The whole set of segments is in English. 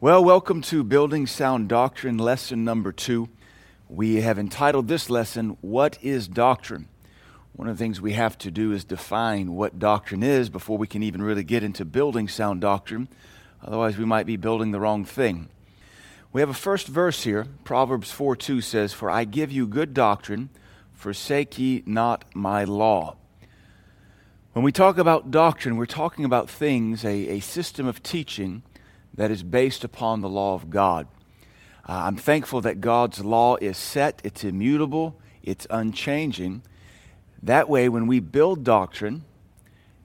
Well, welcome to Building Sound Doctrine, lesson number two. We have entitled this lesson, What is Doctrine? One of the things we have to do is define what doctrine is before we can even really get into building sound doctrine. Otherwise, we might be building the wrong thing. We have a first verse here. Proverbs 4 2 says, For I give you good doctrine, forsake ye not my law. When we talk about doctrine, we're talking about things, a, a system of teaching that is based upon the law of God. Uh, I'm thankful that God's law is set, it's immutable, it's unchanging. That way, when we build doctrine,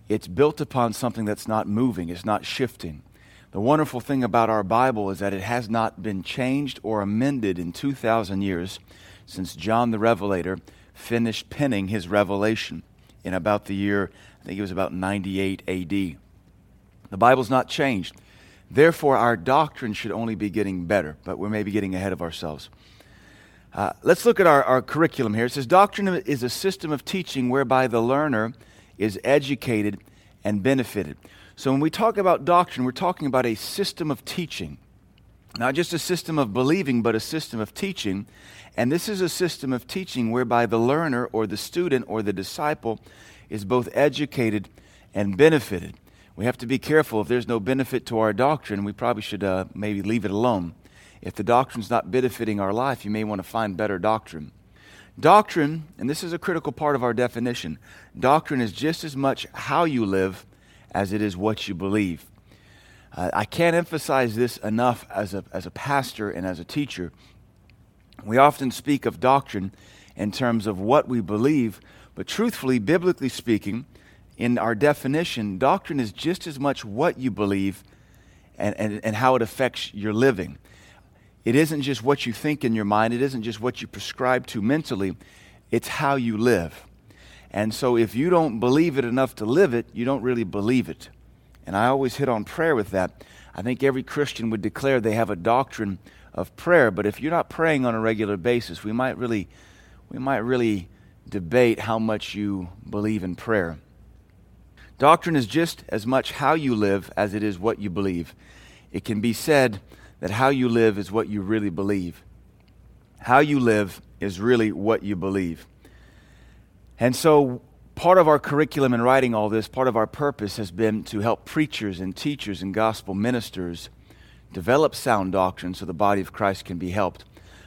it's built upon something that's not moving, it's not shifting. The wonderful thing about our Bible is that it has not been changed or amended in 2,000 years since John the Revelator finished penning his revelation in about the year, I think it was about 98 AD. The Bible's not changed. Therefore, our doctrine should only be getting better, but we're maybe getting ahead of ourselves. Uh, let's look at our, our curriculum here. It says, Doctrine is a system of teaching whereby the learner is educated and benefited. So, when we talk about doctrine, we're talking about a system of teaching, not just a system of believing, but a system of teaching. And this is a system of teaching whereby the learner or the student or the disciple is both educated and benefited we have to be careful. If there's no benefit to our doctrine, we probably should uh, maybe leave it alone. If the doctrine's not benefiting our life, you may want to find better doctrine. Doctrine, and this is a critical part of our definition, doctrine is just as much how you live as it is what you believe. Uh, I can't emphasize this enough as a, as a pastor and as a teacher. We often speak of doctrine in terms of what we believe, but truthfully, biblically speaking, in our definition, doctrine is just as much what you believe and, and, and how it affects your living. It isn't just what you think in your mind, it isn't just what you prescribe to mentally, it's how you live. And so if you don't believe it enough to live it, you don't really believe it. And I always hit on prayer with that. I think every Christian would declare they have a doctrine of prayer, but if you're not praying on a regular basis, we might really we might really debate how much you believe in prayer. Doctrine is just as much how you live as it is what you believe. It can be said that how you live is what you really believe. How you live is really what you believe. And so, part of our curriculum in writing all this, part of our purpose has been to help preachers and teachers and gospel ministers develop sound doctrine so the body of Christ can be helped.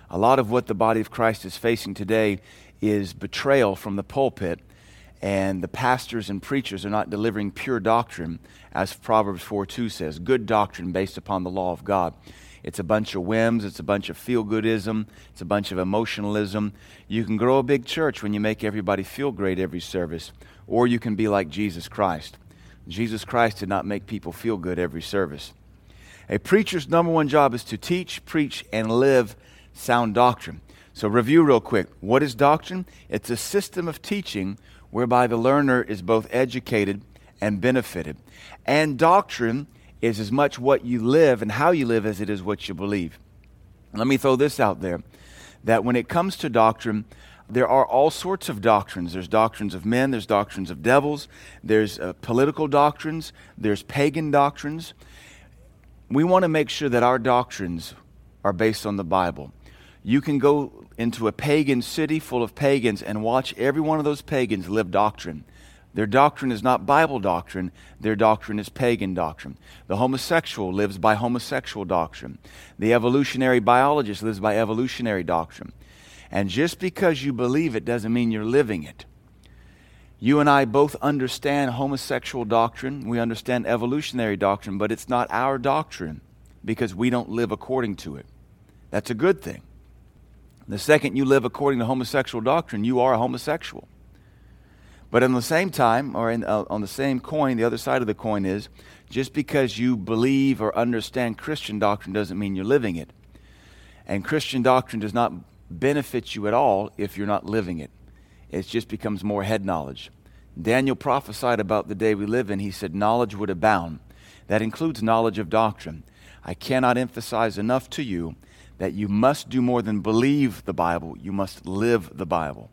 A lot of what the body of Christ is facing today is betrayal from the pulpit and the pastors and preachers are not delivering pure doctrine, as Proverbs 4 2 says, good doctrine based upon the law of God. It's a bunch of whims, it's a bunch of feel goodism, it's a bunch of emotionalism. You can grow a big church when you make everybody feel great every service, or you can be like Jesus Christ. Jesus Christ did not make people feel good every service. A preacher's number one job is to teach, preach, and live sound doctrine. So, review real quick. What is doctrine? It's a system of teaching whereby the learner is both educated and benefited. And doctrine is as much what you live and how you live as it is what you believe. Let me throw this out there that when it comes to doctrine, there are all sorts of doctrines. There's doctrines of men, there's doctrines of devils, there's uh, political doctrines, there's pagan doctrines. We want to make sure that our doctrines are based on the Bible. You can go into a pagan city full of pagans and watch every one of those pagans live doctrine. Their doctrine is not Bible doctrine, their doctrine is pagan doctrine. The homosexual lives by homosexual doctrine. The evolutionary biologist lives by evolutionary doctrine. And just because you believe it doesn't mean you're living it. You and I both understand homosexual doctrine, we understand evolutionary doctrine, but it's not our doctrine because we don't live according to it. That's a good thing. The second you live according to homosexual doctrine, you are a homosexual. But at the same time, or in, uh, on the same coin, the other side of the coin is just because you believe or understand Christian doctrine doesn't mean you're living it. And Christian doctrine does not benefit you at all if you're not living it. It just becomes more head knowledge. Daniel prophesied about the day we live in. He said, Knowledge would abound. That includes knowledge of doctrine. I cannot emphasize enough to you that you must do more than believe the Bible, you must live the Bible.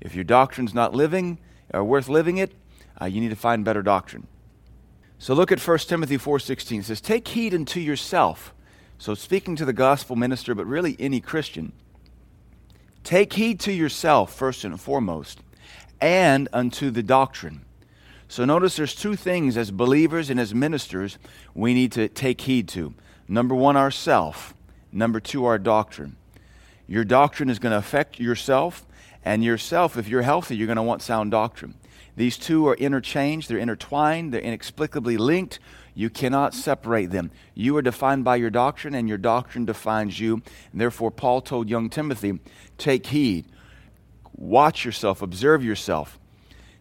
If your doctrine's not living or worth living it, uh, you need to find better doctrine. So look at 1 Timothy 4:16. It says, "Take heed unto yourself So, speaking to the gospel minister, but really any Christian, take heed to yourself first and foremost, and unto the doctrine. So, notice there's two things as believers and as ministers we need to take heed to. Number one, ourself. Number two, our doctrine. Your doctrine is going to affect yourself, and yourself, if you're healthy, you're going to want sound doctrine. These two are interchanged, they're intertwined, they're inexplicably linked. You cannot separate them. You are defined by your doctrine, and your doctrine defines you. And therefore, Paul told young Timothy, take heed, watch yourself, observe yourself.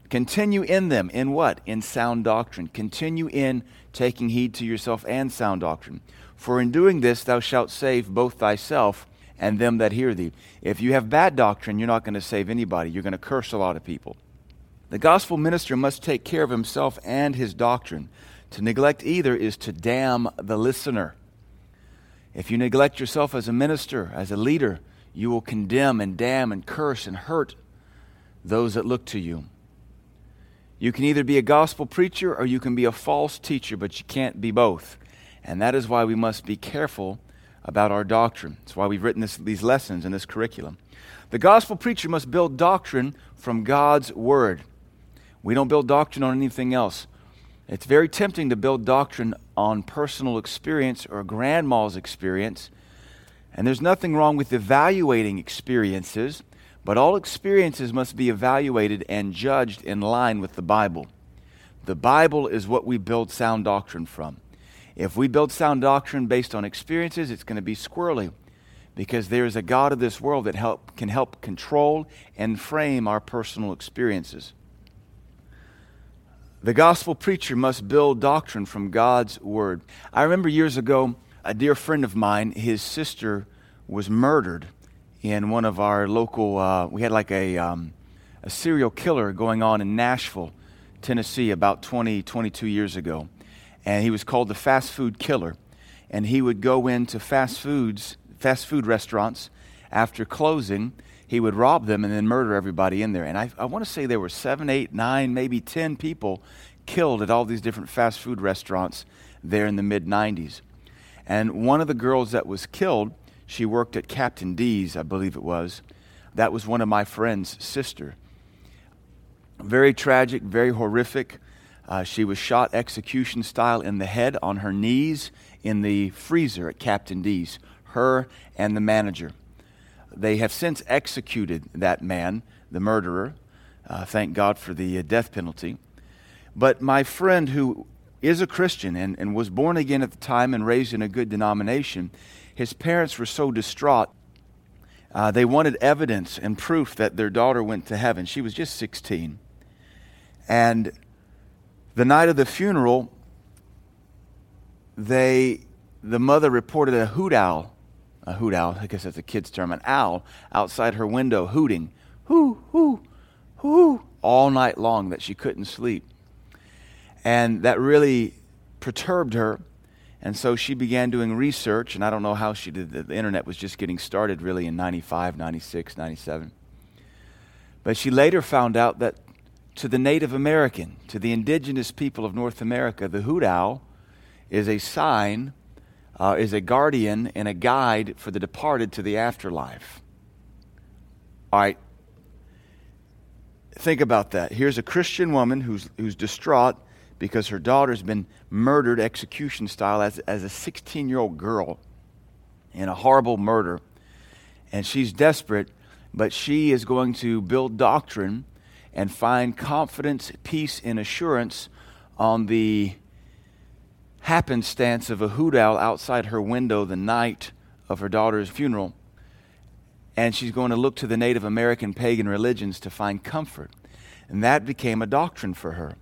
Continue in them. In what? In sound doctrine. Continue in taking heed to yourself and sound doctrine. For in doing this, thou shalt save both thyself and them that hear thee. If you have bad doctrine, you're not going to save anybody. You're going to curse a lot of people. The gospel minister must take care of himself and his doctrine. To neglect either is to damn the listener. If you neglect yourself as a minister, as a leader, you will condemn and damn and curse and hurt those that look to you. You can either be a gospel preacher or you can be a false teacher, but you can't be both. And that is why we must be careful about our doctrine. That's why we've written this, these lessons in this curriculum. The gospel preacher must build doctrine from God's word. We don't build doctrine on anything else. It's very tempting to build doctrine on personal experience or grandma's experience. And there's nothing wrong with evaluating experiences, but all experiences must be evaluated and judged in line with the Bible. The Bible is what we build sound doctrine from. If we build sound doctrine based on experiences, it's going to be squirrely because there is a God of this world that help, can help control and frame our personal experiences. The gospel preacher must build doctrine from God's word. I remember years ago, a dear friend of mine, his sister was murdered in one of our local, uh, we had like a, um, a serial killer going on in Nashville, Tennessee, about 20, 22 years ago. And he was called the fast food killer. And he would go into fast foods, fast food restaurants after closing he would rob them and then murder everybody in there. And I, I want to say there were seven, eight, nine, maybe ten people killed at all these different fast food restaurants there in the mid 90s. And one of the girls that was killed, she worked at Captain D's, I believe it was. That was one of my friend's sister. Very tragic, very horrific. Uh, she was shot execution style in the head on her knees in the freezer at Captain D's, her and the manager. They have since executed that man, the murderer. Uh, thank God for the uh, death penalty. But my friend, who is a Christian and, and was born again at the time and raised in a good denomination, his parents were so distraught. Uh, they wanted evidence and proof that their daughter went to heaven. She was just 16. And the night of the funeral, they, the mother reported a hoot owl a hoot owl, I guess that's a kid's term, an owl outside her window hooting, hoo, hoo, hoo, all night long that she couldn't sleep. And that really perturbed her. And so she began doing research, and I don't know how she did. The, the internet was just getting started really in 95, 96, 97. But she later found out that to the Native American, to the indigenous people of North America, the hoot owl is a sign uh, is a guardian and a guide for the departed to the afterlife. All right. Think about that. Here's a Christian woman who's, who's distraught because her daughter's been murdered execution style as, as a 16 year old girl in a horrible murder. And she's desperate, but she is going to build doctrine and find confidence, peace, and assurance on the happenstance of a hoot owl outside her window the night of her daughter's funeral. And she's going to look to the Native American pagan religions to find comfort. And that became a doctrine for her.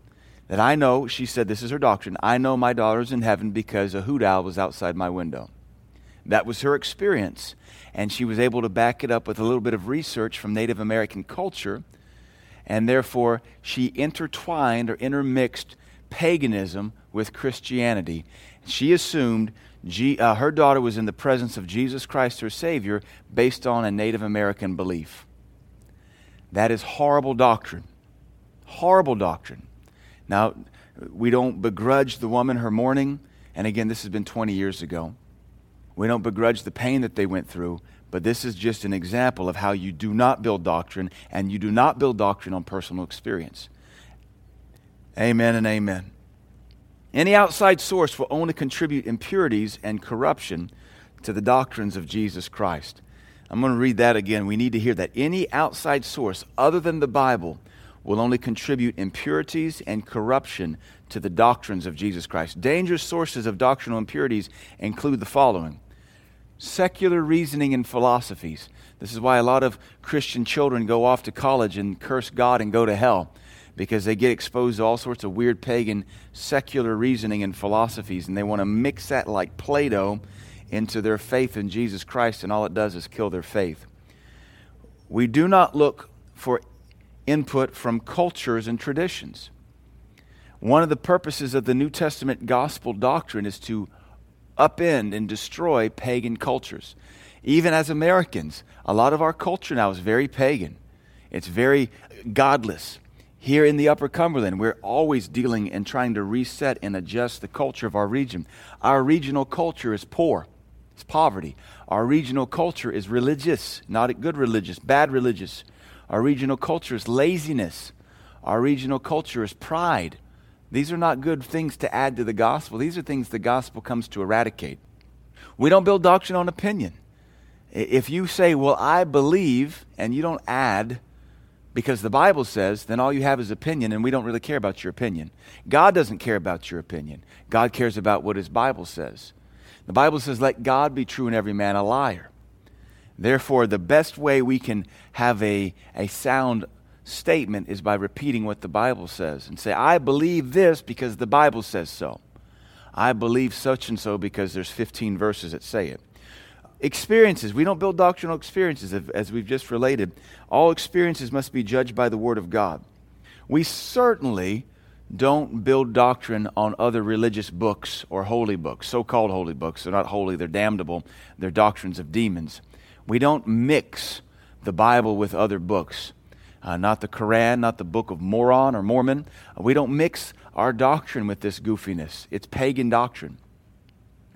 That I know, she said, this is her doctrine. I know my daughter's in heaven because a hoot owl was outside my window. That was her experience. And she was able to back it up with a little bit of research from Native American culture. And therefore, she intertwined or intermixed paganism with Christianity. She assumed G, uh, her daughter was in the presence of Jesus Christ, her Savior, based on a Native American belief. That is horrible doctrine. Horrible doctrine. Now, we don't begrudge the woman her mourning, and again, this has been 20 years ago. We don't begrudge the pain that they went through, but this is just an example of how you do not build doctrine, and you do not build doctrine on personal experience. Amen and amen. Any outside source will only contribute impurities and corruption to the doctrines of Jesus Christ. I'm going to read that again. We need to hear that any outside source other than the Bible will only contribute impurities and corruption to the doctrines of Jesus Christ. Dangerous sources of doctrinal impurities include the following secular reasoning and philosophies. This is why a lot of Christian children go off to college and curse God and go to hell because they get exposed to all sorts of weird pagan secular reasoning and philosophies, and they want to mix that like Play Doh into their faith in Jesus Christ, and all it does is kill their faith. We do not look for input from cultures and traditions. One of the purposes of the New Testament gospel doctrine is to upend and destroy pagan cultures. Even as Americans, a lot of our culture now is very pagan. It's very godless. Here in the Upper Cumberland, we're always dealing and trying to reset and adjust the culture of our region. Our regional culture is poor, it's poverty. Our regional culture is religious, not good religious, bad religious. Our regional culture is laziness. Our regional culture is pride. These are not good things to add to the gospel. These are things the gospel comes to eradicate. We don't build doctrine on opinion. If you say, Well, I believe, and you don't add because the Bible says, then all you have is opinion, and we don't really care about your opinion. God doesn't care about your opinion. God cares about what His Bible says. The Bible says, Let God be true and every man a liar. Therefore, the best way we can have a, a sound statement is by repeating what the Bible says and say, I believe this because the Bible says so. I believe such and so because there's 15 verses that say it. Experiences. We don't build doctrinal experiences, as we've just related. All experiences must be judged by the Word of God. We certainly don't build doctrine on other religious books or holy books, so called holy books. They're not holy, they're damnable. They're doctrines of demons. We don't mix the Bible with other books uh, not the Quran, not the Book of Moron or Mormon. Uh, we don't mix our doctrine with this goofiness. It's pagan doctrine.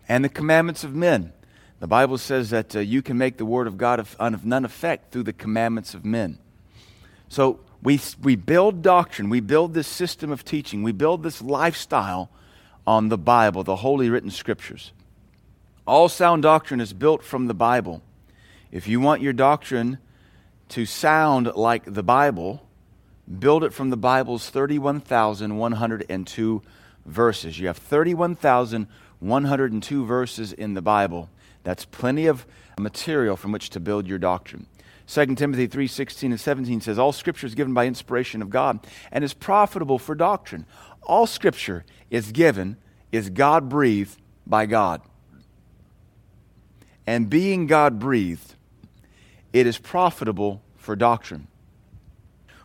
And the commandments of men. The Bible says that uh, you can make the Word of God of, of none effect through the commandments of men. So we, we build doctrine, we build this system of teaching, we build this lifestyle on the Bible, the holy written scriptures. All sound doctrine is built from the Bible. If you want your doctrine to sound like the Bible, build it from the Bible's 31,102 verses. You have 31,102 verses in the Bible. That's plenty of material from which to build your doctrine. 2 Timothy 3:16 and 17 says all scripture is given by inspiration of God and is profitable for doctrine. All scripture is given is God breathed by God. And being God breathed it is profitable for doctrine,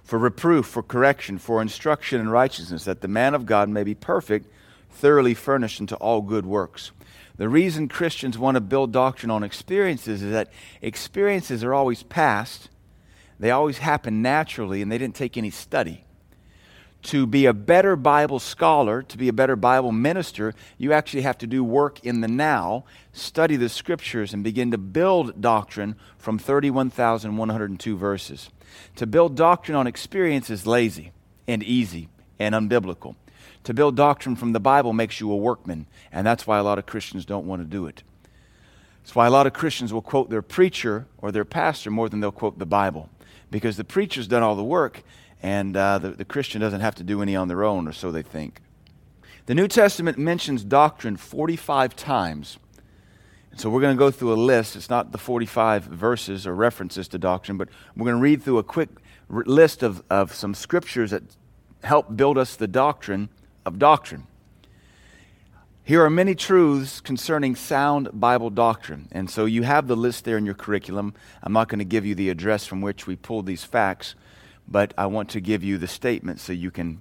for reproof, for correction, for instruction in righteousness, that the man of God may be perfect, thoroughly furnished unto all good works. The reason Christians want to build doctrine on experiences is that experiences are always past, they always happen naturally, and they didn't take any study to be a better Bible scholar, to be a better Bible minister, you actually have to do work in the now, study the scriptures, and begin to build doctrine from 31,102 verses. To build doctrine on experience is lazy and easy and unbiblical. To build doctrine from the Bible makes you a workman, and that's why a lot of Christians don't want to do it. That's why a lot of Christians will quote their preacher or their pastor more than they'll quote the Bible, because the preacher's done all the work and uh, the, the Christian doesn't have to do any on their own, or so they think. The New Testament mentions doctrine 45 times. And so we're going to go through a list. It's not the 45 verses or references to doctrine, but we're going to read through a quick r- list of, of some scriptures that help build us the doctrine of doctrine. Here are many truths concerning sound Bible doctrine. And so you have the list there in your curriculum. I'm not going to give you the address from which we pulled these facts but I want to give you the statement so you can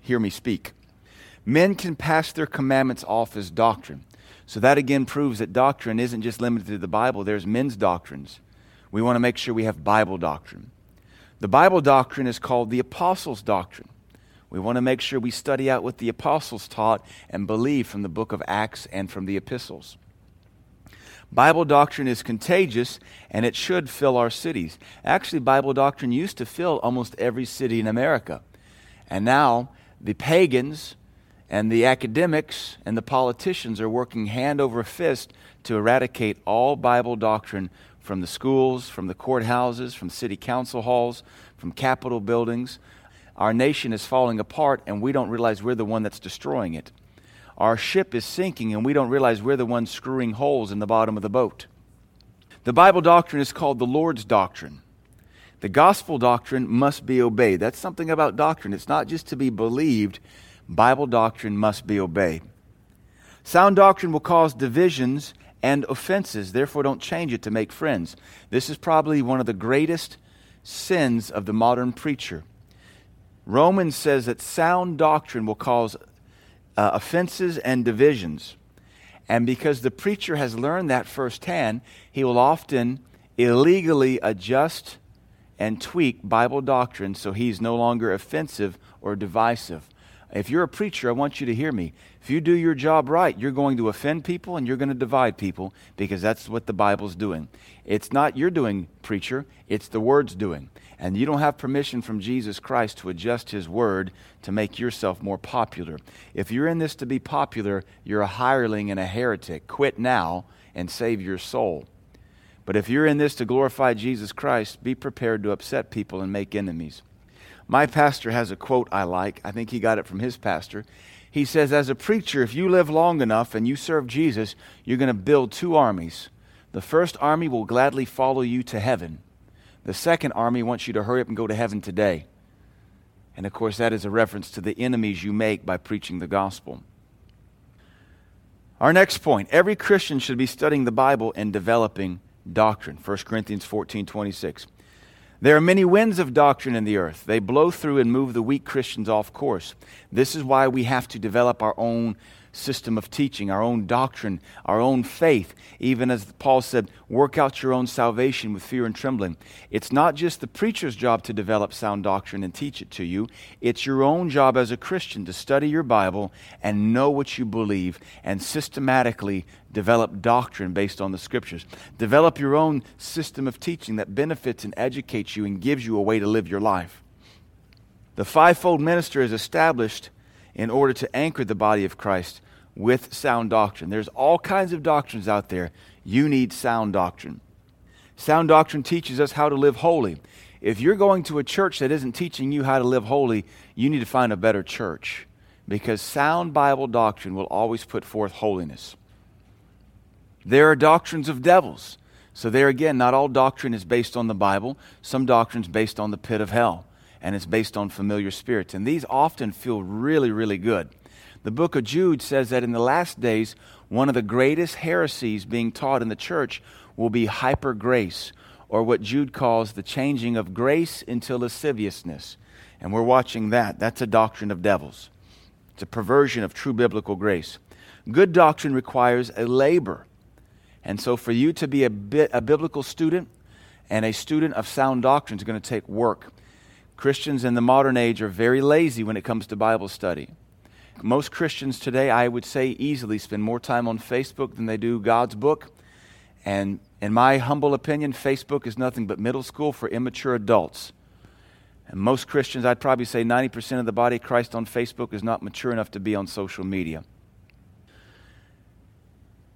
hear me speak. Men can pass their commandments off as doctrine. So that again proves that doctrine isn't just limited to the Bible, there's men's doctrines. We want to make sure we have Bible doctrine. The Bible doctrine is called the Apostles' doctrine. We want to make sure we study out what the apostles taught and believe from the book of Acts and from the epistles. Bible doctrine is contagious and it should fill our cities. Actually, Bible doctrine used to fill almost every city in America. And now the pagans and the academics and the politicians are working hand over fist to eradicate all Bible doctrine from the schools, from the courthouses, from city council halls, from capitol buildings. Our nation is falling apart, and we don't realize we're the one that's destroying it. Our ship is sinking, and we don't realize we're the ones screwing holes in the bottom of the boat. The Bible doctrine is called the Lord's doctrine. The gospel doctrine must be obeyed. That's something about doctrine. It's not just to be believed, Bible doctrine must be obeyed. Sound doctrine will cause divisions and offenses. Therefore, don't change it to make friends. This is probably one of the greatest sins of the modern preacher. Romans says that sound doctrine will cause uh, offenses and divisions. And because the preacher has learned that firsthand, he will often illegally adjust and tweak Bible doctrine so he's no longer offensive or divisive. If you're a preacher, I want you to hear me. If you do your job right, you're going to offend people and you're going to divide people because that's what the Bible's doing. It's not you're doing, preacher, it's the Word's doing. And you don't have permission from Jesus Christ to adjust His Word to make yourself more popular. If you're in this to be popular, you're a hireling and a heretic. Quit now and save your soul. But if you're in this to glorify Jesus Christ, be prepared to upset people and make enemies. My pastor has a quote I like. I think he got it from his pastor. He says, As a preacher, if you live long enough and you serve Jesus, you're going to build two armies. The first army will gladly follow you to heaven. The second army wants you to hurry up and go to heaven today. And of course, that is a reference to the enemies you make by preaching the gospel. Our next point every Christian should be studying the Bible and developing doctrine. 1 Corinthians 14 26. There are many winds of doctrine in the earth. They blow through and move the weak Christians off course. This is why we have to develop our own system of teaching, our own doctrine, our own faith. Even as Paul said, work out your own salvation with fear and trembling. It's not just the preacher's job to develop sound doctrine and teach it to you, it's your own job as a Christian to study your Bible and know what you believe and systematically develop doctrine based on the scriptures. Develop your own system of teaching that benefits and educates you and gives you a way to live your life. The fivefold minister is established in order to anchor the body of Christ with sound doctrine. There's all kinds of doctrines out there. You need sound doctrine. Sound doctrine teaches us how to live holy. If you're going to a church that isn't teaching you how to live holy, you need to find a better church because sound Bible doctrine will always put forth holiness. There are doctrines of devils. So, there again, not all doctrine is based on the Bible. Some doctrine is based on the pit of hell, and it's based on familiar spirits. And these often feel really, really good. The book of Jude says that in the last days, one of the greatest heresies being taught in the church will be hyper grace, or what Jude calls the changing of grace into lasciviousness. And we're watching that. That's a doctrine of devils, it's a perversion of true biblical grace. Good doctrine requires a labor. And so, for you to be a, a biblical student and a student of sound doctrine is going to take work. Christians in the modern age are very lazy when it comes to Bible study. Most Christians today, I would say, easily spend more time on Facebook than they do God's book. And in my humble opinion, Facebook is nothing but middle school for immature adults. And most Christians, I'd probably say 90% of the body of Christ on Facebook is not mature enough to be on social media.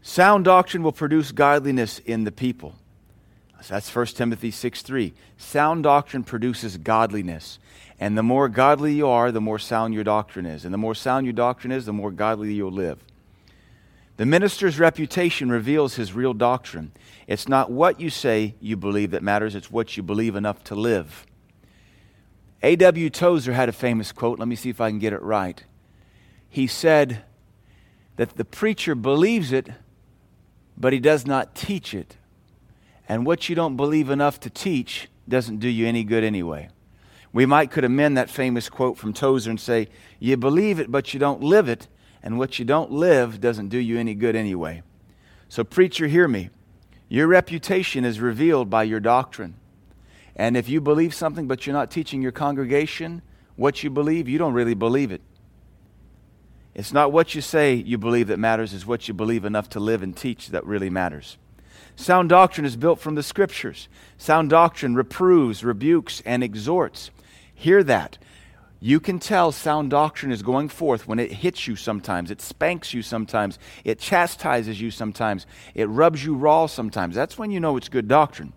Sound doctrine will produce godliness in the people. That's 1 Timothy 6 3. Sound doctrine produces godliness. And the more godly you are, the more sound your doctrine is. And the more sound your doctrine is, the more godly you'll live. The minister's reputation reveals his real doctrine. It's not what you say you believe that matters, it's what you believe enough to live. A.W. Tozer had a famous quote. Let me see if I can get it right. He said that the preacher believes it, but he does not teach it. And what you don't believe enough to teach doesn't do you any good anyway. We might could amend that famous quote from Tozer and say, You believe it, but you don't live it, and what you don't live doesn't do you any good anyway. So, preacher, hear me. Your reputation is revealed by your doctrine. And if you believe something, but you're not teaching your congregation what you believe, you don't really believe it. It's not what you say you believe that matters, it's what you believe enough to live and teach that really matters. Sound doctrine is built from the scriptures. Sound doctrine reproves, rebukes, and exhorts. Hear that. You can tell sound doctrine is going forth when it hits you sometimes, it spanks you sometimes, it chastises you sometimes, it rubs you raw sometimes. That's when you know it's good doctrine.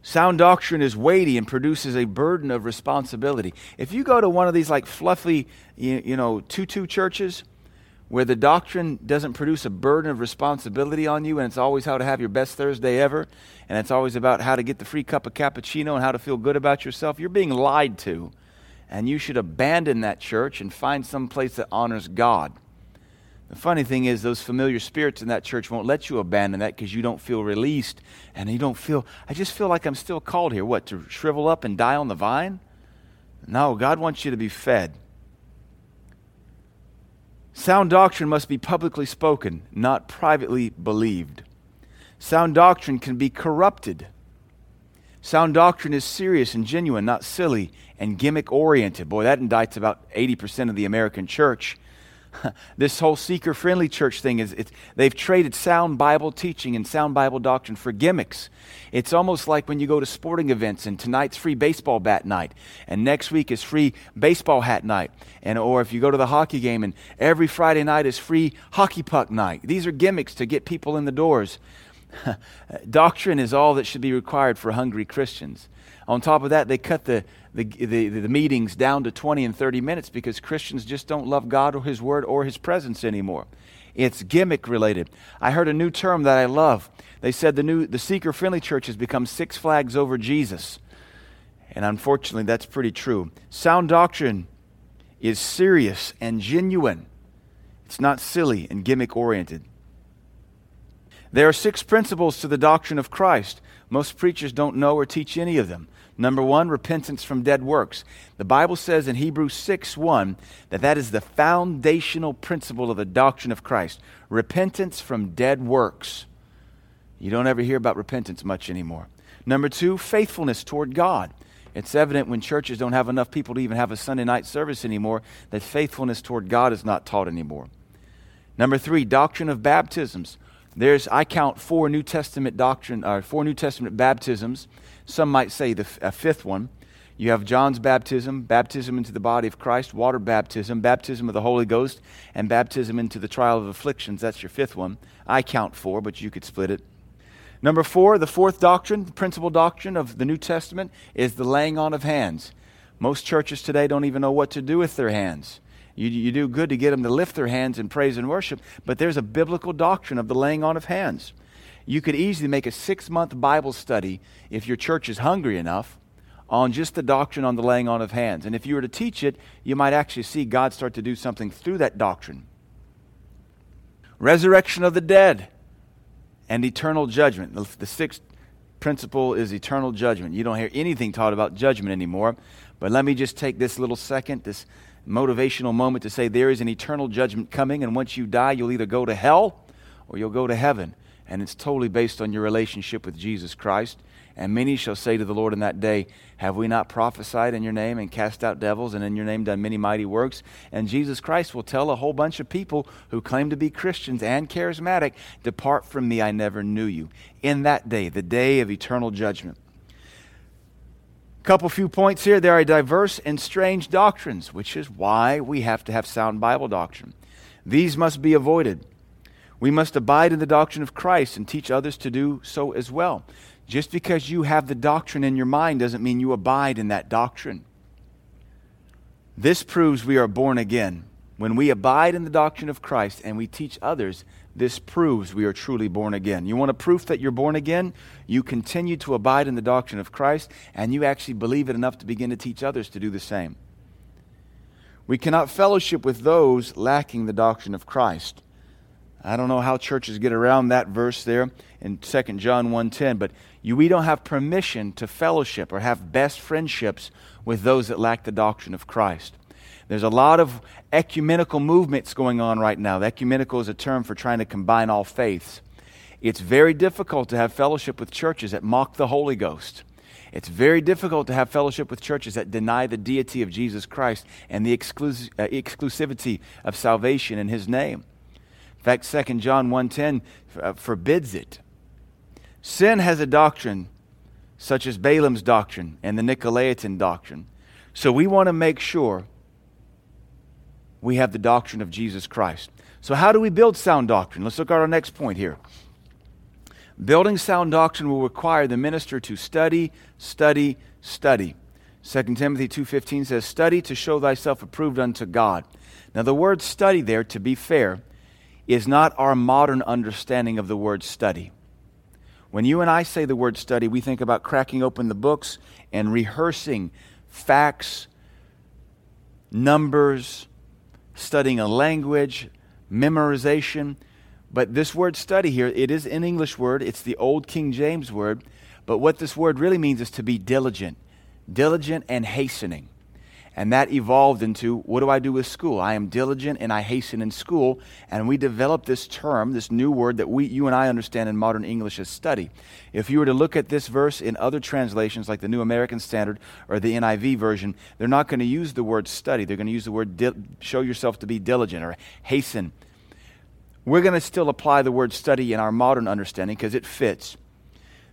Sound doctrine is weighty and produces a burden of responsibility. If you go to one of these like fluffy, you, you know, tutu churches where the doctrine doesn't produce a burden of responsibility on you and it's always how to have your best Thursday ever and it's always about how to get the free cup of cappuccino and how to feel good about yourself, you're being lied to. And you should abandon that church and find some place that honors God. The funny thing is, those familiar spirits in that church won't let you abandon that because you don't feel released and you don't feel, I just feel like I'm still called here. What, to shrivel up and die on the vine? No, God wants you to be fed. Sound doctrine must be publicly spoken, not privately believed. Sound doctrine can be corrupted. Sound doctrine is serious and genuine, not silly and gimmick oriented. Boy, that indicts about 80% of the American church. this whole seeker friendly church thing is it's they've traded sound Bible teaching and sound Bible doctrine for gimmicks. It's almost like when you go to sporting events and tonight's free baseball bat night and next week is free baseball hat night and or if you go to the hockey game and every Friday night is free hockey puck night. These are gimmicks to get people in the doors. doctrine is all that should be required for hungry Christians. On top of that, they cut the, the, the, the, meetings down to 20 and 30 minutes because Christians just don't love God or His Word or His presence anymore. It's gimmick related. I heard a new term that I love. They said the new the seeker friendly church has become Six Flags over Jesus. And unfortunately, that's pretty true. Sound doctrine is serious and genuine. It's not silly and gimmick oriented. There are six principles to the doctrine of Christ. Most preachers don't know or teach any of them. Number one, repentance from dead works. The Bible says in Hebrews 6 1 that that is the foundational principle of the doctrine of Christ repentance from dead works. You don't ever hear about repentance much anymore. Number two, faithfulness toward God. It's evident when churches don't have enough people to even have a Sunday night service anymore that faithfulness toward God is not taught anymore. Number three, doctrine of baptisms. There's, I count four New Testament doctrine, or uh, four New Testament baptisms some might say the a fifth one. You have John's baptism, baptism into the body of Christ, water baptism, baptism of the Holy Ghost, and baptism into the trial of afflictions. That's your fifth one. I count four, but you could split it. Number four, the fourth doctrine, the principal doctrine of the New Testament, is the laying on of hands. Most churches today don't even know what to do with their hands. You, you do good to get them to lift their hands in praise and worship, but there's a biblical doctrine of the laying on of hands. You could easily make a six month Bible study if your church is hungry enough on just the doctrine on the laying on of hands. And if you were to teach it, you might actually see God start to do something through that doctrine. Resurrection of the dead and eternal judgment. The sixth principle is eternal judgment. You don't hear anything taught about judgment anymore. But let me just take this little second, this motivational moment to say there is an eternal judgment coming, and once you die, you'll either go to hell or you'll go to heaven and it's totally based on your relationship with Jesus Christ. And many shall say to the Lord in that day, Have we not prophesied in your name and cast out devils and in your name done many mighty works? And Jesus Christ will tell a whole bunch of people who claim to be Christians and charismatic, Depart from me, I never knew you. In that day, the day of eternal judgment. Couple few points here. There are diverse and strange doctrines, which is why we have to have sound Bible doctrine. These must be avoided. We must abide in the doctrine of Christ and teach others to do so as well. Just because you have the doctrine in your mind doesn't mean you abide in that doctrine. This proves we are born again. When we abide in the doctrine of Christ and we teach others, this proves we are truly born again. You want a proof that you're born again? You continue to abide in the doctrine of Christ and you actually believe it enough to begin to teach others to do the same. We cannot fellowship with those lacking the doctrine of Christ. I don't know how churches get around that verse there in 2 John 1:10, but you, we don't have permission to fellowship or have best friendships with those that lack the doctrine of Christ. There's a lot of ecumenical movements going on right now. The ecumenical is a term for trying to combine all faiths. It's very difficult to have fellowship with churches that mock the Holy Ghost. It's very difficult to have fellowship with churches that deny the deity of Jesus Christ and the exclus- uh, exclusivity of salvation in His name fact, 2 John 1.10 uh, forbids it. Sin has a doctrine, such as Balaam's doctrine and the Nicolaitan doctrine. So we want to make sure we have the doctrine of Jesus Christ. So, how do we build sound doctrine? Let's look at our next point here. Building sound doctrine will require the minister to study, study, study. 2 Timothy 2:15 says, "Study to show thyself approved unto God." Now the word study there, to be fair, is not our modern understanding of the word study. When you and I say the word study, we think about cracking open the books and rehearsing facts, numbers, studying a language, memorization. But this word study here, it is an English word, it's the old King James word. But what this word really means is to be diligent, diligent and hastening. And that evolved into what do I do with school? I am diligent and I hasten in school. And we developed this term, this new word that we, you and I understand in modern English as study. If you were to look at this verse in other translations like the New American Standard or the NIV version, they're not going to use the word study. They're going to use the word di- show yourself to be diligent or hasten. We're going to still apply the word study in our modern understanding because it fits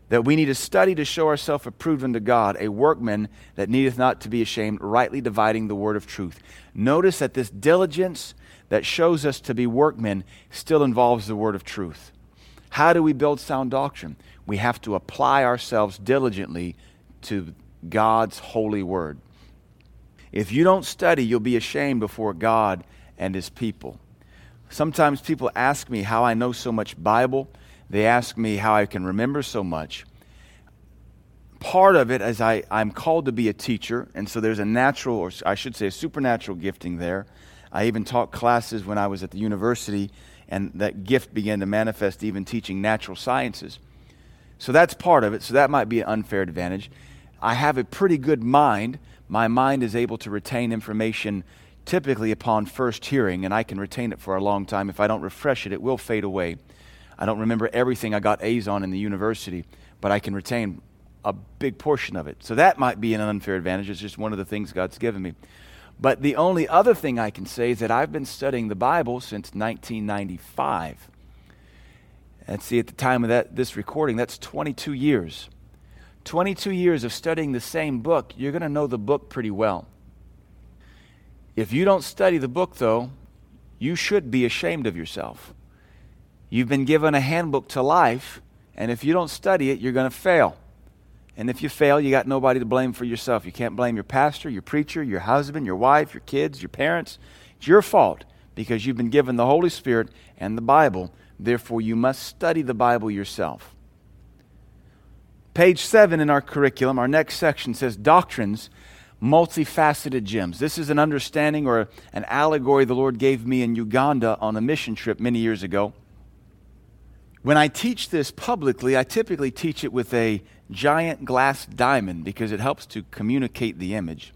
that we need to study to show ourselves approved unto God, a workman that needeth not to be ashamed, rightly dividing the word of truth. Notice that this diligence that shows us to be workmen still involves the word of truth. How do we build sound doctrine? We have to apply ourselves diligently to God's holy word. If you don't study, you'll be ashamed before God and his people. Sometimes people ask me how I know so much Bible. They ask me how I can remember so much. Part of it is I, I'm called to be a teacher, and so there's a natural, or I should say, a supernatural gifting there. I even taught classes when I was at the university, and that gift began to manifest even teaching natural sciences. So that's part of it. So that might be an unfair advantage. I have a pretty good mind. My mind is able to retain information typically upon first hearing, and I can retain it for a long time. If I don't refresh it, it will fade away. I don't remember everything I got A's on in the university, but I can retain a big portion of it. So that might be an unfair advantage. It's just one of the things God's given me. But the only other thing I can say is that I've been studying the Bible since 1995. And see, at the time of that, this recording, that's 22 years. 22 years of studying the same book, you're going to know the book pretty well. If you don't study the book, though, you should be ashamed of yourself. You've been given a handbook to life, and if you don't study it, you're going to fail. And if you fail, you got nobody to blame for yourself. You can't blame your pastor, your preacher, your husband, your wife, your kids, your parents. It's your fault because you've been given the Holy Spirit and the Bible. Therefore, you must study the Bible yourself. Page 7 in our curriculum, our next section says Doctrines, Multifaceted Gems. This is an understanding or an allegory the Lord gave me in Uganda on a mission trip many years ago. When I teach this publicly, I typically teach it with a giant glass diamond because it helps to communicate the image.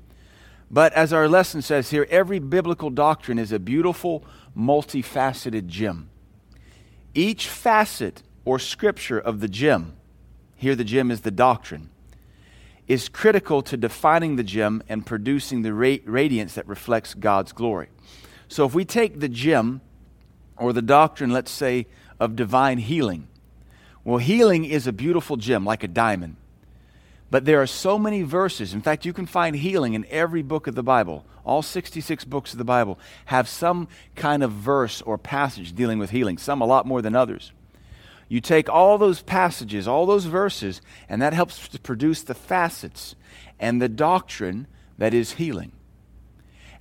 But as our lesson says here, every biblical doctrine is a beautiful, multifaceted gem. Each facet or scripture of the gem, here the gem is the doctrine, is critical to defining the gem and producing the ra- radiance that reflects God's glory. So if we take the gem or the doctrine, let's say, of divine healing. Well, healing is a beautiful gem, like a diamond. But there are so many verses. In fact, you can find healing in every book of the Bible. All 66 books of the Bible have some kind of verse or passage dealing with healing, some a lot more than others. You take all those passages, all those verses, and that helps to produce the facets and the doctrine that is healing.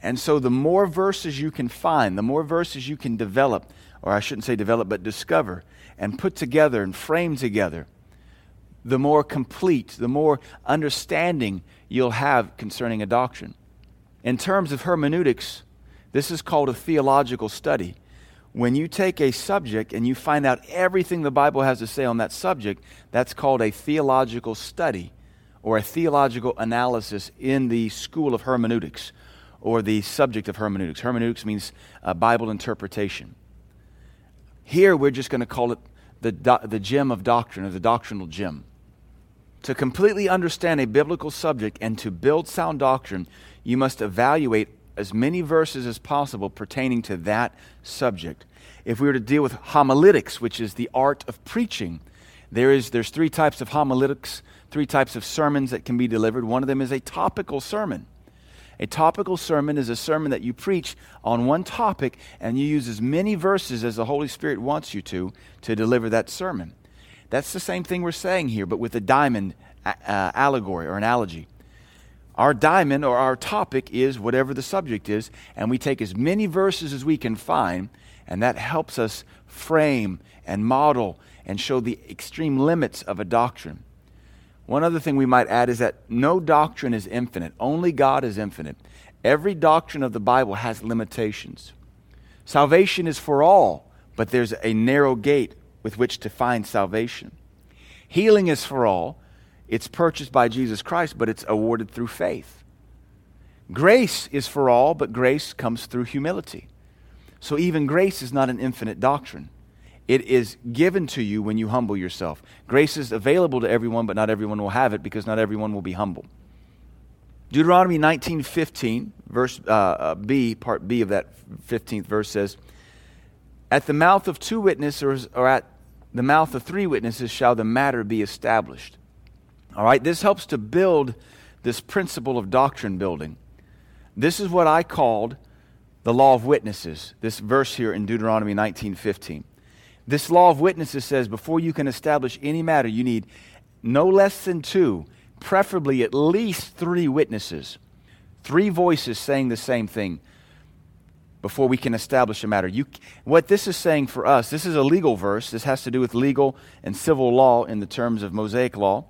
And so, the more verses you can find, the more verses you can develop, or I shouldn't say develop, but discover and put together and frame together, the more complete, the more understanding you'll have concerning a doctrine. In terms of hermeneutics, this is called a theological study. When you take a subject and you find out everything the Bible has to say on that subject, that's called a theological study or a theological analysis in the school of hermeneutics or the subject of hermeneutics. Hermeneutics means uh, Bible interpretation. Here, we're just going to call it the, do- the gem of doctrine, or the doctrinal gem. To completely understand a biblical subject and to build sound doctrine, you must evaluate as many verses as possible pertaining to that subject. If we were to deal with homiletics, which is the art of preaching, There is, there's three types of homiletics, three types of sermons that can be delivered. One of them is a topical sermon. A topical sermon is a sermon that you preach on one topic and you use as many verses as the Holy Spirit wants you to to deliver that sermon. That's the same thing we're saying here, but with a diamond uh, allegory or analogy. Our diamond or our topic is whatever the subject is, and we take as many verses as we can find, and that helps us frame and model and show the extreme limits of a doctrine. One other thing we might add is that no doctrine is infinite, only God is infinite. Every doctrine of the Bible has limitations. Salvation is for all, but there's a narrow gate with which to find salvation. Healing is for all, it's purchased by Jesus Christ, but it's awarded through faith. Grace is for all, but grace comes through humility. So even grace is not an infinite doctrine. It is given to you when you humble yourself. Grace is available to everyone, but not everyone will have it because not everyone will be humble. Deuteronomy 19:15, verse uh, uh, B, part B of that 15th verse says, "At the mouth of two witnesses or at the mouth of three witnesses shall the matter be established." All right, this helps to build this principle of doctrine building. This is what I called the law of witnesses. This verse here in Deuteronomy 19:15. This law of witnesses says before you can establish any matter, you need no less than two, preferably at least three witnesses, three voices saying the same thing before we can establish a matter. You, what this is saying for us, this is a legal verse. This has to do with legal and civil law in the terms of Mosaic law.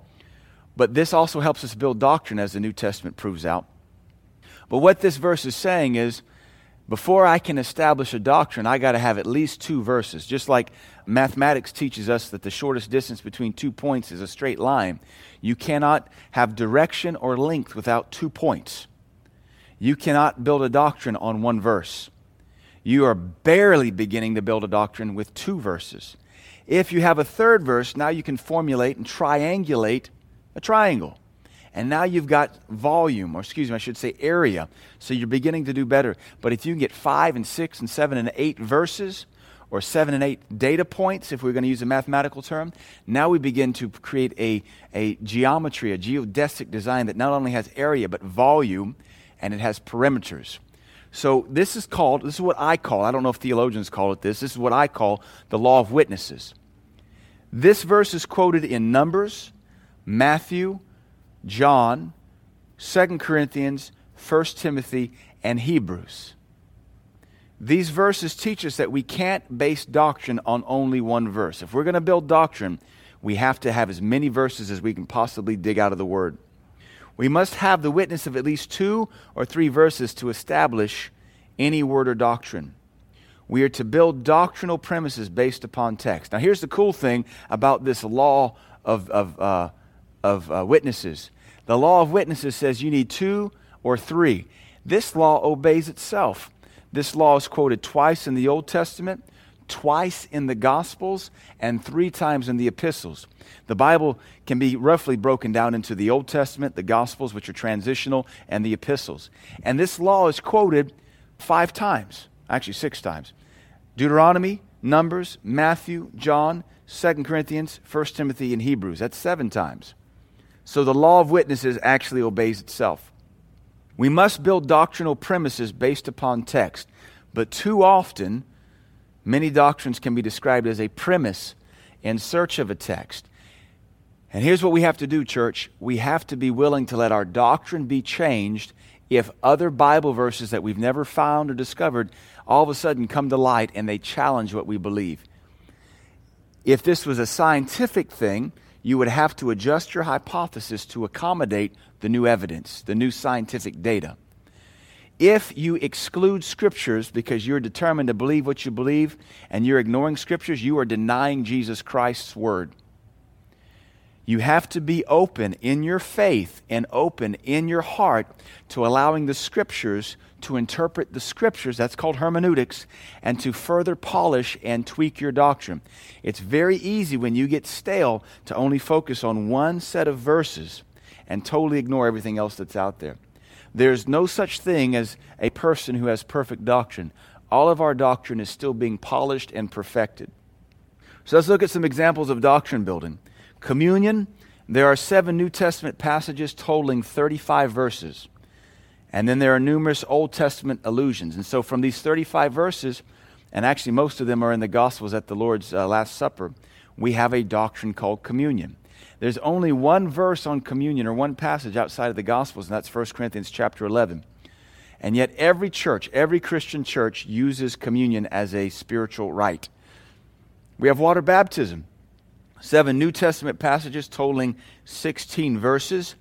But this also helps us build doctrine, as the New Testament proves out. But what this verse is saying is before I can establish a doctrine, I got to have at least two verses. Just like mathematics teaches us that the shortest distance between two points is a straight line, you cannot have direction or length without two points. You cannot build a doctrine on one verse. You are barely beginning to build a doctrine with two verses. If you have a third verse, now you can formulate and triangulate a triangle. And now you've got volume, or excuse me, I should say area. So you're beginning to do better. But if you can get five and six and seven and eight verses, or seven and eight data points, if we're going to use a mathematical term, now we begin to create a, a geometry, a geodesic design that not only has area, but volume, and it has perimeters. So this is called, this is what I call, I don't know if theologians call it this, this is what I call the law of witnesses. This verse is quoted in Numbers, Matthew, John, 2 Corinthians, 1 Timothy, and Hebrews. These verses teach us that we can't base doctrine on only one verse. If we're going to build doctrine, we have to have as many verses as we can possibly dig out of the Word. We must have the witness of at least two or three verses to establish any word or doctrine. We are to build doctrinal premises based upon text. Now, here's the cool thing about this law of, of, uh, of uh, witnesses the law of witnesses says you need two or three. This law obeys itself. This law is quoted twice in the Old Testament, twice in the Gospels, and three times in the epistles. The Bible can be roughly broken down into the Old Testament, the Gospels, which are transitional, and the epistles. And this law is quoted five times, actually six times Deuteronomy, Numbers, Matthew, John, 2 Corinthians, 1 Timothy, and Hebrews. That's seven times. So the law of witnesses actually obeys itself. We must build doctrinal premises based upon text, but too often, many doctrines can be described as a premise in search of a text. And here's what we have to do, church. We have to be willing to let our doctrine be changed if other Bible verses that we've never found or discovered all of a sudden come to light and they challenge what we believe. If this was a scientific thing, you would have to adjust your hypothesis to accommodate the new evidence, the new scientific data. If you exclude scriptures because you're determined to believe what you believe and you're ignoring scriptures, you are denying Jesus Christ's word. You have to be open in your faith and open in your heart to allowing the scriptures to interpret the scriptures, that's called hermeneutics, and to further polish and tweak your doctrine. It's very easy when you get stale to only focus on one set of verses and totally ignore everything else that's out there. There's no such thing as a person who has perfect doctrine. All of our doctrine is still being polished and perfected. So let's look at some examples of doctrine building. Communion, there are seven New Testament passages totaling 35 verses. And then there are numerous Old Testament allusions. And so from these 35 verses, and actually most of them are in the Gospels at the Lord's uh, Last Supper, we have a doctrine called communion. There's only one verse on communion or one passage outside of the Gospels, and that's 1 Corinthians chapter 11. And yet, every church, every Christian church uses communion as a spiritual rite. We have water baptism, seven New Testament passages totaling 16 verses.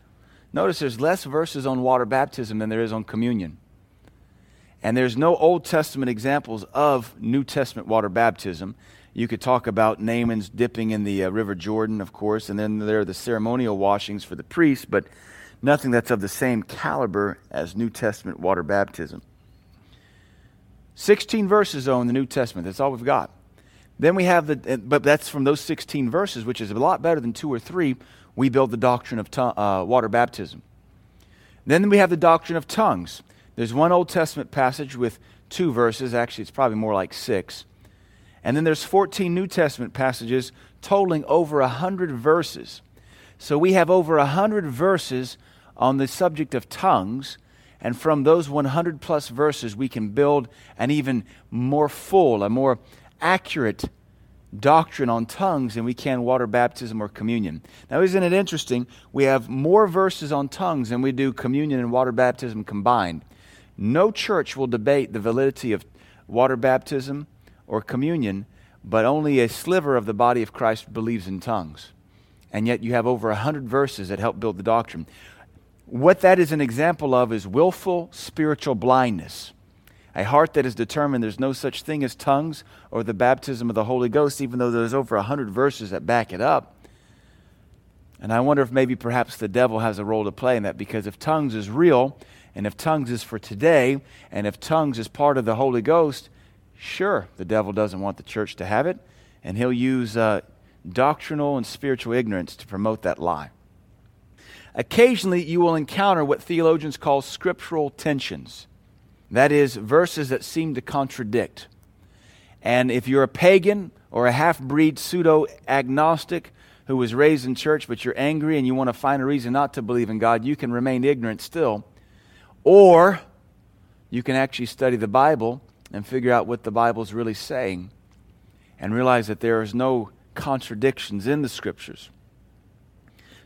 Notice there's less verses on water baptism than there is on communion. And there's no Old Testament examples of New Testament water baptism. You could talk about Naaman's dipping in the uh, River Jordan, of course, and then there are the ceremonial washings for the priests, but nothing that's of the same caliber as New Testament water baptism. 16 verses, though, in the New Testament. That's all we've got. Then we have the, but that's from those 16 verses, which is a lot better than two or three. We build the doctrine of uh, water baptism. Then we have the doctrine of tongues. There's one Old Testament passage with two verses. Actually, it's probably more like six. And then there's 14 New Testament passages totaling over 100 verses. So we have over 100 verses on the subject of tongues. And from those 100 plus verses, we can build an even more full, a more accurate doctrine on tongues than we can water baptism or communion. Now, isn't it interesting? We have more verses on tongues than we do communion and water baptism combined. No church will debate the validity of water baptism or communion, but only a sliver of the body of Christ believes in tongues. And yet you have over 100 verses that help build the doctrine. What that is an example of is willful spiritual blindness. A heart that is determined there's no such thing as tongues or the baptism of the Holy Ghost, even though there's over 100 verses that back it up. And I wonder if maybe perhaps the devil has a role to play in that because if tongues is real, and if tongues is for today, and if tongues is part of the Holy Ghost, Sure, the devil doesn't want the church to have it, and he'll use uh, doctrinal and spiritual ignorance to promote that lie. Occasionally, you will encounter what theologians call scriptural tensions. That is, verses that seem to contradict. And if you're a pagan or a half breed pseudo agnostic who was raised in church, but you're angry and you want to find a reason not to believe in God, you can remain ignorant still. Or you can actually study the Bible and figure out what the Bible is really saying and realize that there is no contradictions in the scriptures.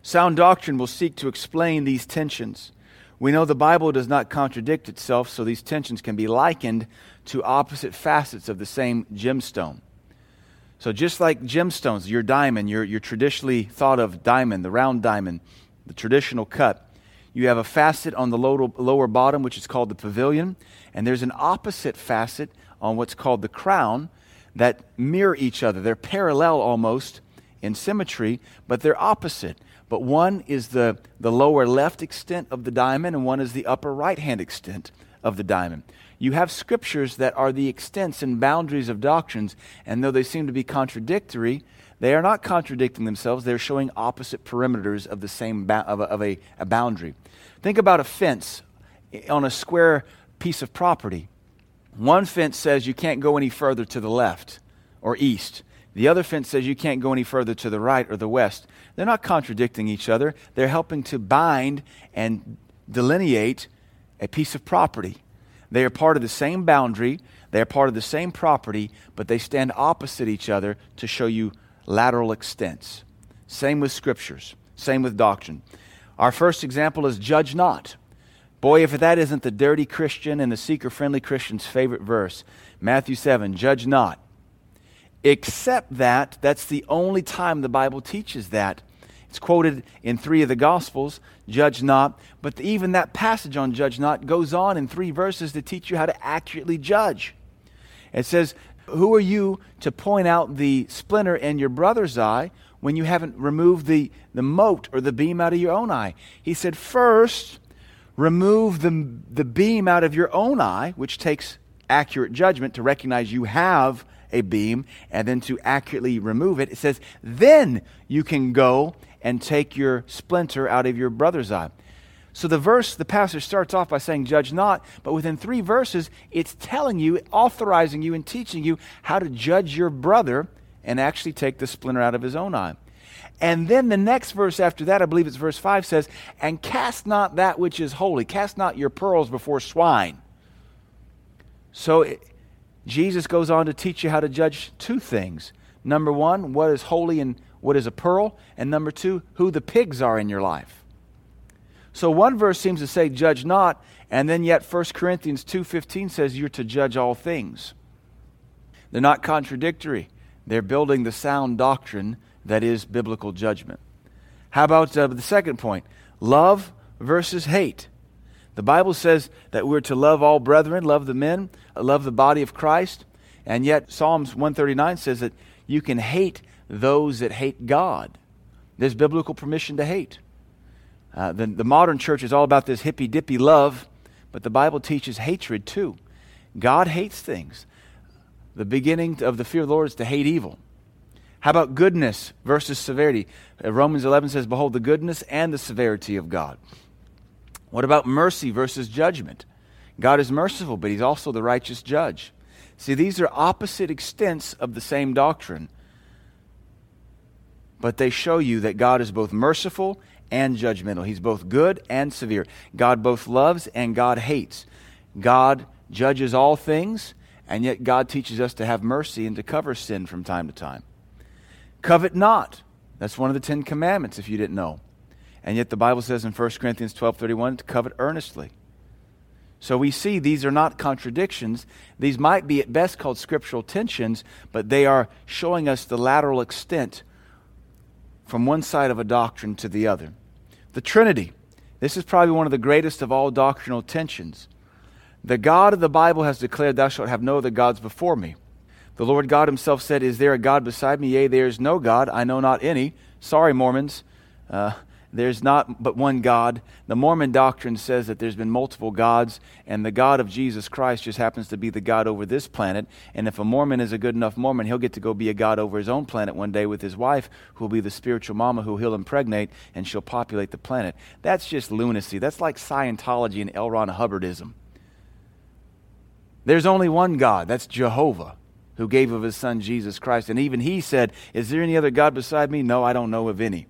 Sound doctrine will seek to explain these tensions. We know the Bible does not contradict itself, so these tensions can be likened to opposite facets of the same gemstone. So, just like gemstones, your diamond, your, your traditionally thought of diamond, the round diamond, the traditional cut, you have a facet on the lower, lower bottom, which is called the pavilion, and there's an opposite facet on what's called the crown that mirror each other. They're parallel almost in symmetry, but they're opposite. But one is the, the lower left extent of the diamond, and one is the upper right hand extent of the diamond. You have scriptures that are the extents and boundaries of doctrines, and though they seem to be contradictory, they are not contradicting themselves. They're showing opposite perimeters of the same ba- of, a, of a, a boundary. Think about a fence on a square piece of property. One fence says you can't go any further to the left or east. The other fence says you can't go any further to the right or the west. They're not contradicting each other. They're helping to bind and delineate a piece of property. They are part of the same boundary, they are part of the same property, but they stand opposite each other to show you lateral extents. Same with scriptures, same with doctrine. Our first example is judge not. Boy, if that isn't the dirty Christian and the seeker friendly Christian's favorite verse, Matthew 7, judge not. Except that, that's the only time the Bible teaches that. It's quoted in three of the Gospels, judge not. But even that passage on judge not goes on in three verses to teach you how to accurately judge. It says, who are you to point out the splinter in your brother's eye when you haven't removed the, the mote or the beam out of your own eye? He said, First, remove the, the beam out of your own eye, which takes accurate judgment to recognize you have a beam and then to accurately remove it. It says, Then you can go and take your splinter out of your brother's eye. So the verse, the passage starts off by saying, Judge not, but within three verses, it's telling you, authorizing you, and teaching you how to judge your brother and actually take the splinter out of his own eye. And then the next verse after that, I believe it's verse 5, says, And cast not that which is holy, cast not your pearls before swine. So it, Jesus goes on to teach you how to judge two things. Number one, what is holy and what is a pearl? And number two, who the pigs are in your life. So one verse seems to say, judge not, and then yet 1 Corinthians 2.15 says you're to judge all things. They're not contradictory. They're building the sound doctrine that is biblical judgment. How about uh, the second point? Love versus hate. The Bible says that we're to love all brethren, love the men, love the body of Christ, and yet Psalms 139 says that you can hate those that hate God. There's biblical permission to hate. Uh, the, the modern church is all about this hippy dippy love, but the Bible teaches hatred too. God hates things. The beginning of the fear of the Lord is to hate evil. How about goodness versus severity? Uh, Romans 11 says, Behold, the goodness and the severity of God. What about mercy versus judgment? God is merciful, but He's also the righteous judge. See, these are opposite extents of the same doctrine, but they show you that God is both merciful and judgmental. He's both good and severe. God both loves and God hates. God judges all things, and yet God teaches us to have mercy and to cover sin from time to time. Covet not. That's one of the Ten Commandments, if you didn't know. And yet the Bible says in 1 Corinthians 12 31 to covet earnestly. So we see these are not contradictions. These might be at best called scriptural tensions, but they are showing us the lateral extent from one side of a doctrine to the other. The Trinity. This is probably one of the greatest of all doctrinal tensions. The God of the Bible has declared, Thou shalt have no other gods before me. The Lord God Himself said, Is there a God beside me? Yea, there is no God. I know not any. Sorry, Mormons. Uh, there's not but one God. The Mormon doctrine says that there's been multiple gods, and the God of Jesus Christ just happens to be the God over this planet. And if a Mormon is a good enough Mormon, he'll get to go be a God over his own planet one day with his wife, who will be the spiritual mama who he'll impregnate, and she'll populate the planet. That's just lunacy. That's like Scientology and L. Ron Hubbardism. There's only one God, that's Jehovah who gave of his son Jesus Christ. And even he said, Is there any other God beside me? No, I don't know of any.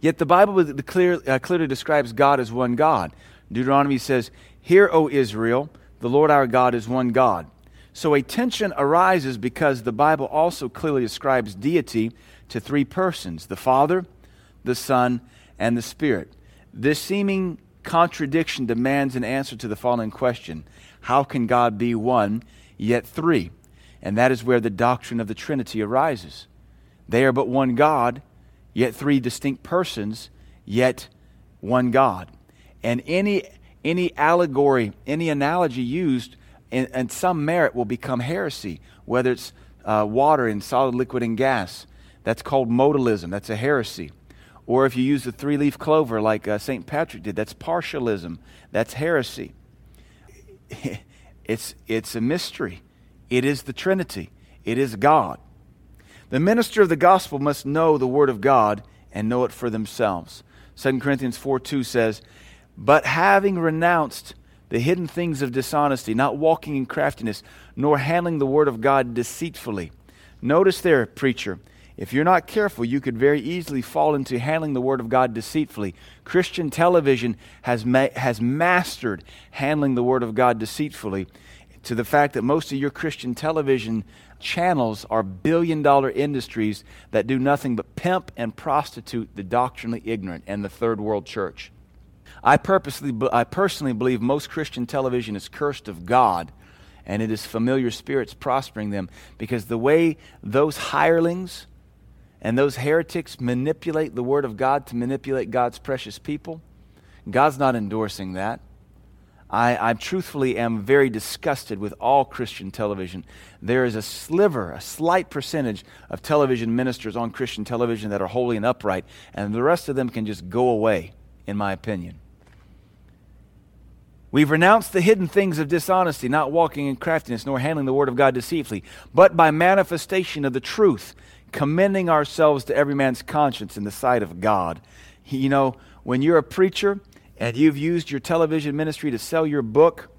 Yet the Bible uh, clearly describes God as one God. Deuteronomy says, Hear, O Israel, the Lord our God is one God. So a tension arises because the Bible also clearly ascribes deity to three persons the Father, the Son, and the Spirit. This seeming contradiction demands an answer to the following question How can God be one, yet three? And that is where the doctrine of the Trinity arises. They are but one God, yet three distinct persons, yet one God. And any, any allegory, any analogy used in, in some merit will become heresy, whether it's uh, water and solid, liquid, and gas. That's called modalism. That's a heresy. Or if you use the three leaf clover like uh, St. Patrick did, that's partialism. That's heresy. it's, it's a mystery. It is the Trinity, it is God. The minister of the gospel must know the word of God and know it for themselves. 2 Corinthians 4 2 says, But having renounced the hidden things of dishonesty, not walking in craftiness, nor handling the word of God deceitfully. Notice there, preacher, if you're not careful, you could very easily fall into handling the Word of God deceitfully. Christian television has, ma- has mastered handling the Word of God deceitfully to the fact that most of your Christian television channels are billion dollar industries that do nothing but pimp and prostitute the doctrinally ignorant and the third world church. I, purposely, I personally believe most Christian television is cursed of God and it is familiar spirits prospering them because the way those hirelings and those heretics manipulate the Word of God to manipulate God's precious people, God's not endorsing that. I, I truthfully am very disgusted with all Christian television. There is a sliver, a slight percentage of television ministers on Christian television that are holy and upright, and the rest of them can just go away, in my opinion. We've renounced the hidden things of dishonesty, not walking in craftiness, nor handling the word of God deceitfully, but by manifestation of the truth, commending ourselves to every man's conscience in the sight of God. You know, when you're a preacher, and you've used your television ministry to sell your book,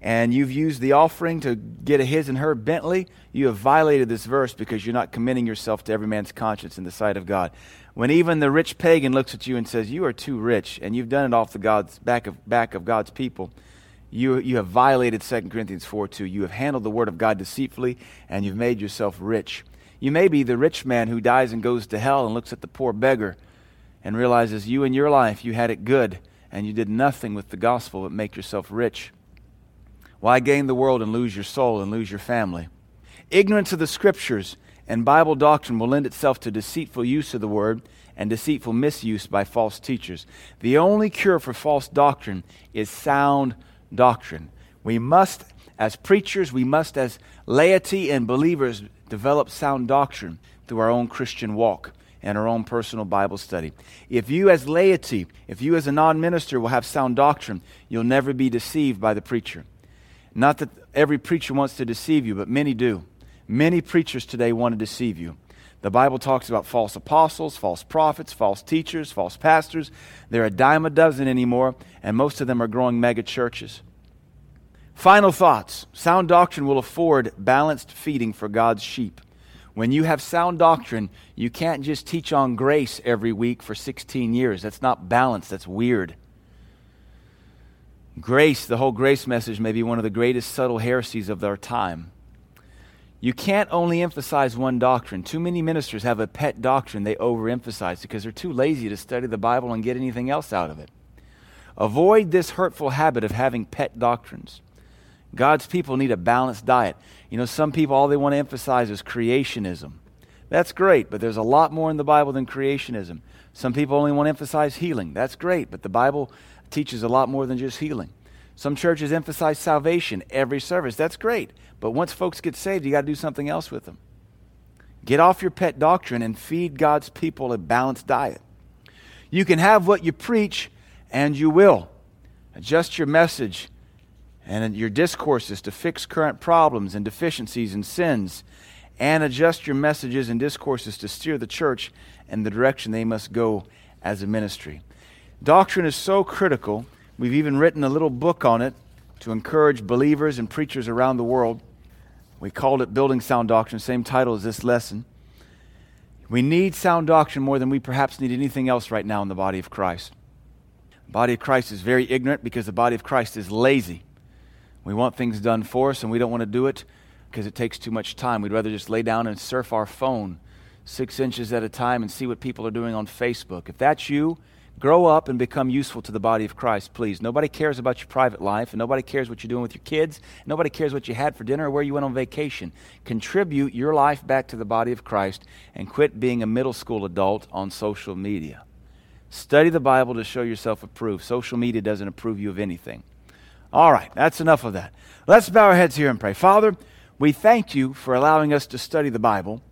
and you've used the offering to get a his and her Bentley, you have violated this verse because you're not commending yourself to every man's conscience in the sight of God. When even the rich pagan looks at you and says, You are too rich, and you've done it off the God's back of back of God's people, you, you have violated 2 Corinthians 4 2. You have handled the word of God deceitfully, and you've made yourself rich. You may be the rich man who dies and goes to hell and looks at the poor beggar and realizes you in your life, you had it good, and you did nothing with the gospel but make yourself rich. Why gain the world and lose your soul and lose your family? Ignorance of the scriptures and Bible doctrine will lend itself to deceitful use of the word and deceitful misuse by false teachers. The only cure for false doctrine is sound doctrine. We must, as preachers, we must, as laity and believers, develop sound doctrine through our own Christian walk and our own personal Bible study. If you, as laity, if you, as a non minister, will have sound doctrine, you'll never be deceived by the preacher. Not that every preacher wants to deceive you, but many do. Many preachers today want to deceive you. The Bible talks about false apostles, false prophets, false teachers, false pastors. They're a dime a dozen anymore, and most of them are growing mega churches. Final thoughts sound doctrine will afford balanced feeding for God's sheep. When you have sound doctrine, you can't just teach on grace every week for 16 years. That's not balanced, that's weird. Grace, the whole grace message, may be one of the greatest subtle heresies of our time. You can't only emphasize one doctrine. Too many ministers have a pet doctrine they overemphasize because they're too lazy to study the Bible and get anything else out of it. Avoid this hurtful habit of having pet doctrines. God's people need a balanced diet. You know, some people, all they want to emphasize is creationism. That's great, but there's a lot more in the Bible than creationism. Some people only want to emphasize healing. That's great, but the Bible teaches a lot more than just healing. Some churches emphasize salvation every service. That's great. But once folks get saved, you got to do something else with them. Get off your pet doctrine and feed God's people a balanced diet. You can have what you preach, and you will. Adjust your message and your discourses to fix current problems and deficiencies and sins, and adjust your messages and discourses to steer the church in the direction they must go as a ministry. Doctrine is so critical, we've even written a little book on it to encourage believers and preachers around the world. We called it Building Sound Doctrine, same title as this lesson. We need sound doctrine more than we perhaps need anything else right now in the body of Christ. The body of Christ is very ignorant because the body of Christ is lazy. We want things done for us and we don't want to do it because it takes too much time. We'd rather just lay down and surf our phone six inches at a time and see what people are doing on Facebook. If that's you, grow up and become useful to the body of Christ, please. Nobody cares about your private life, and nobody cares what you're doing with your kids. Nobody cares what you had for dinner or where you went on vacation. Contribute your life back to the body of Christ and quit being a middle school adult on social media. Study the Bible to show yourself approved. Social media doesn't approve you of anything. All right, that's enough of that. Let's bow our heads here and pray. Father, we thank you for allowing us to study the Bible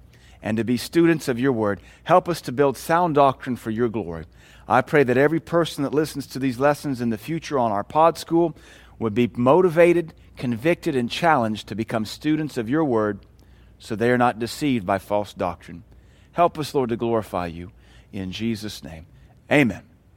and to be students of your word. Help us to build sound doctrine for your glory. I pray that every person that listens to these lessons in the future on our pod school would be motivated, convicted, and challenged to become students of your word so they are not deceived by false doctrine. Help us, Lord, to glorify you. In Jesus' name, amen.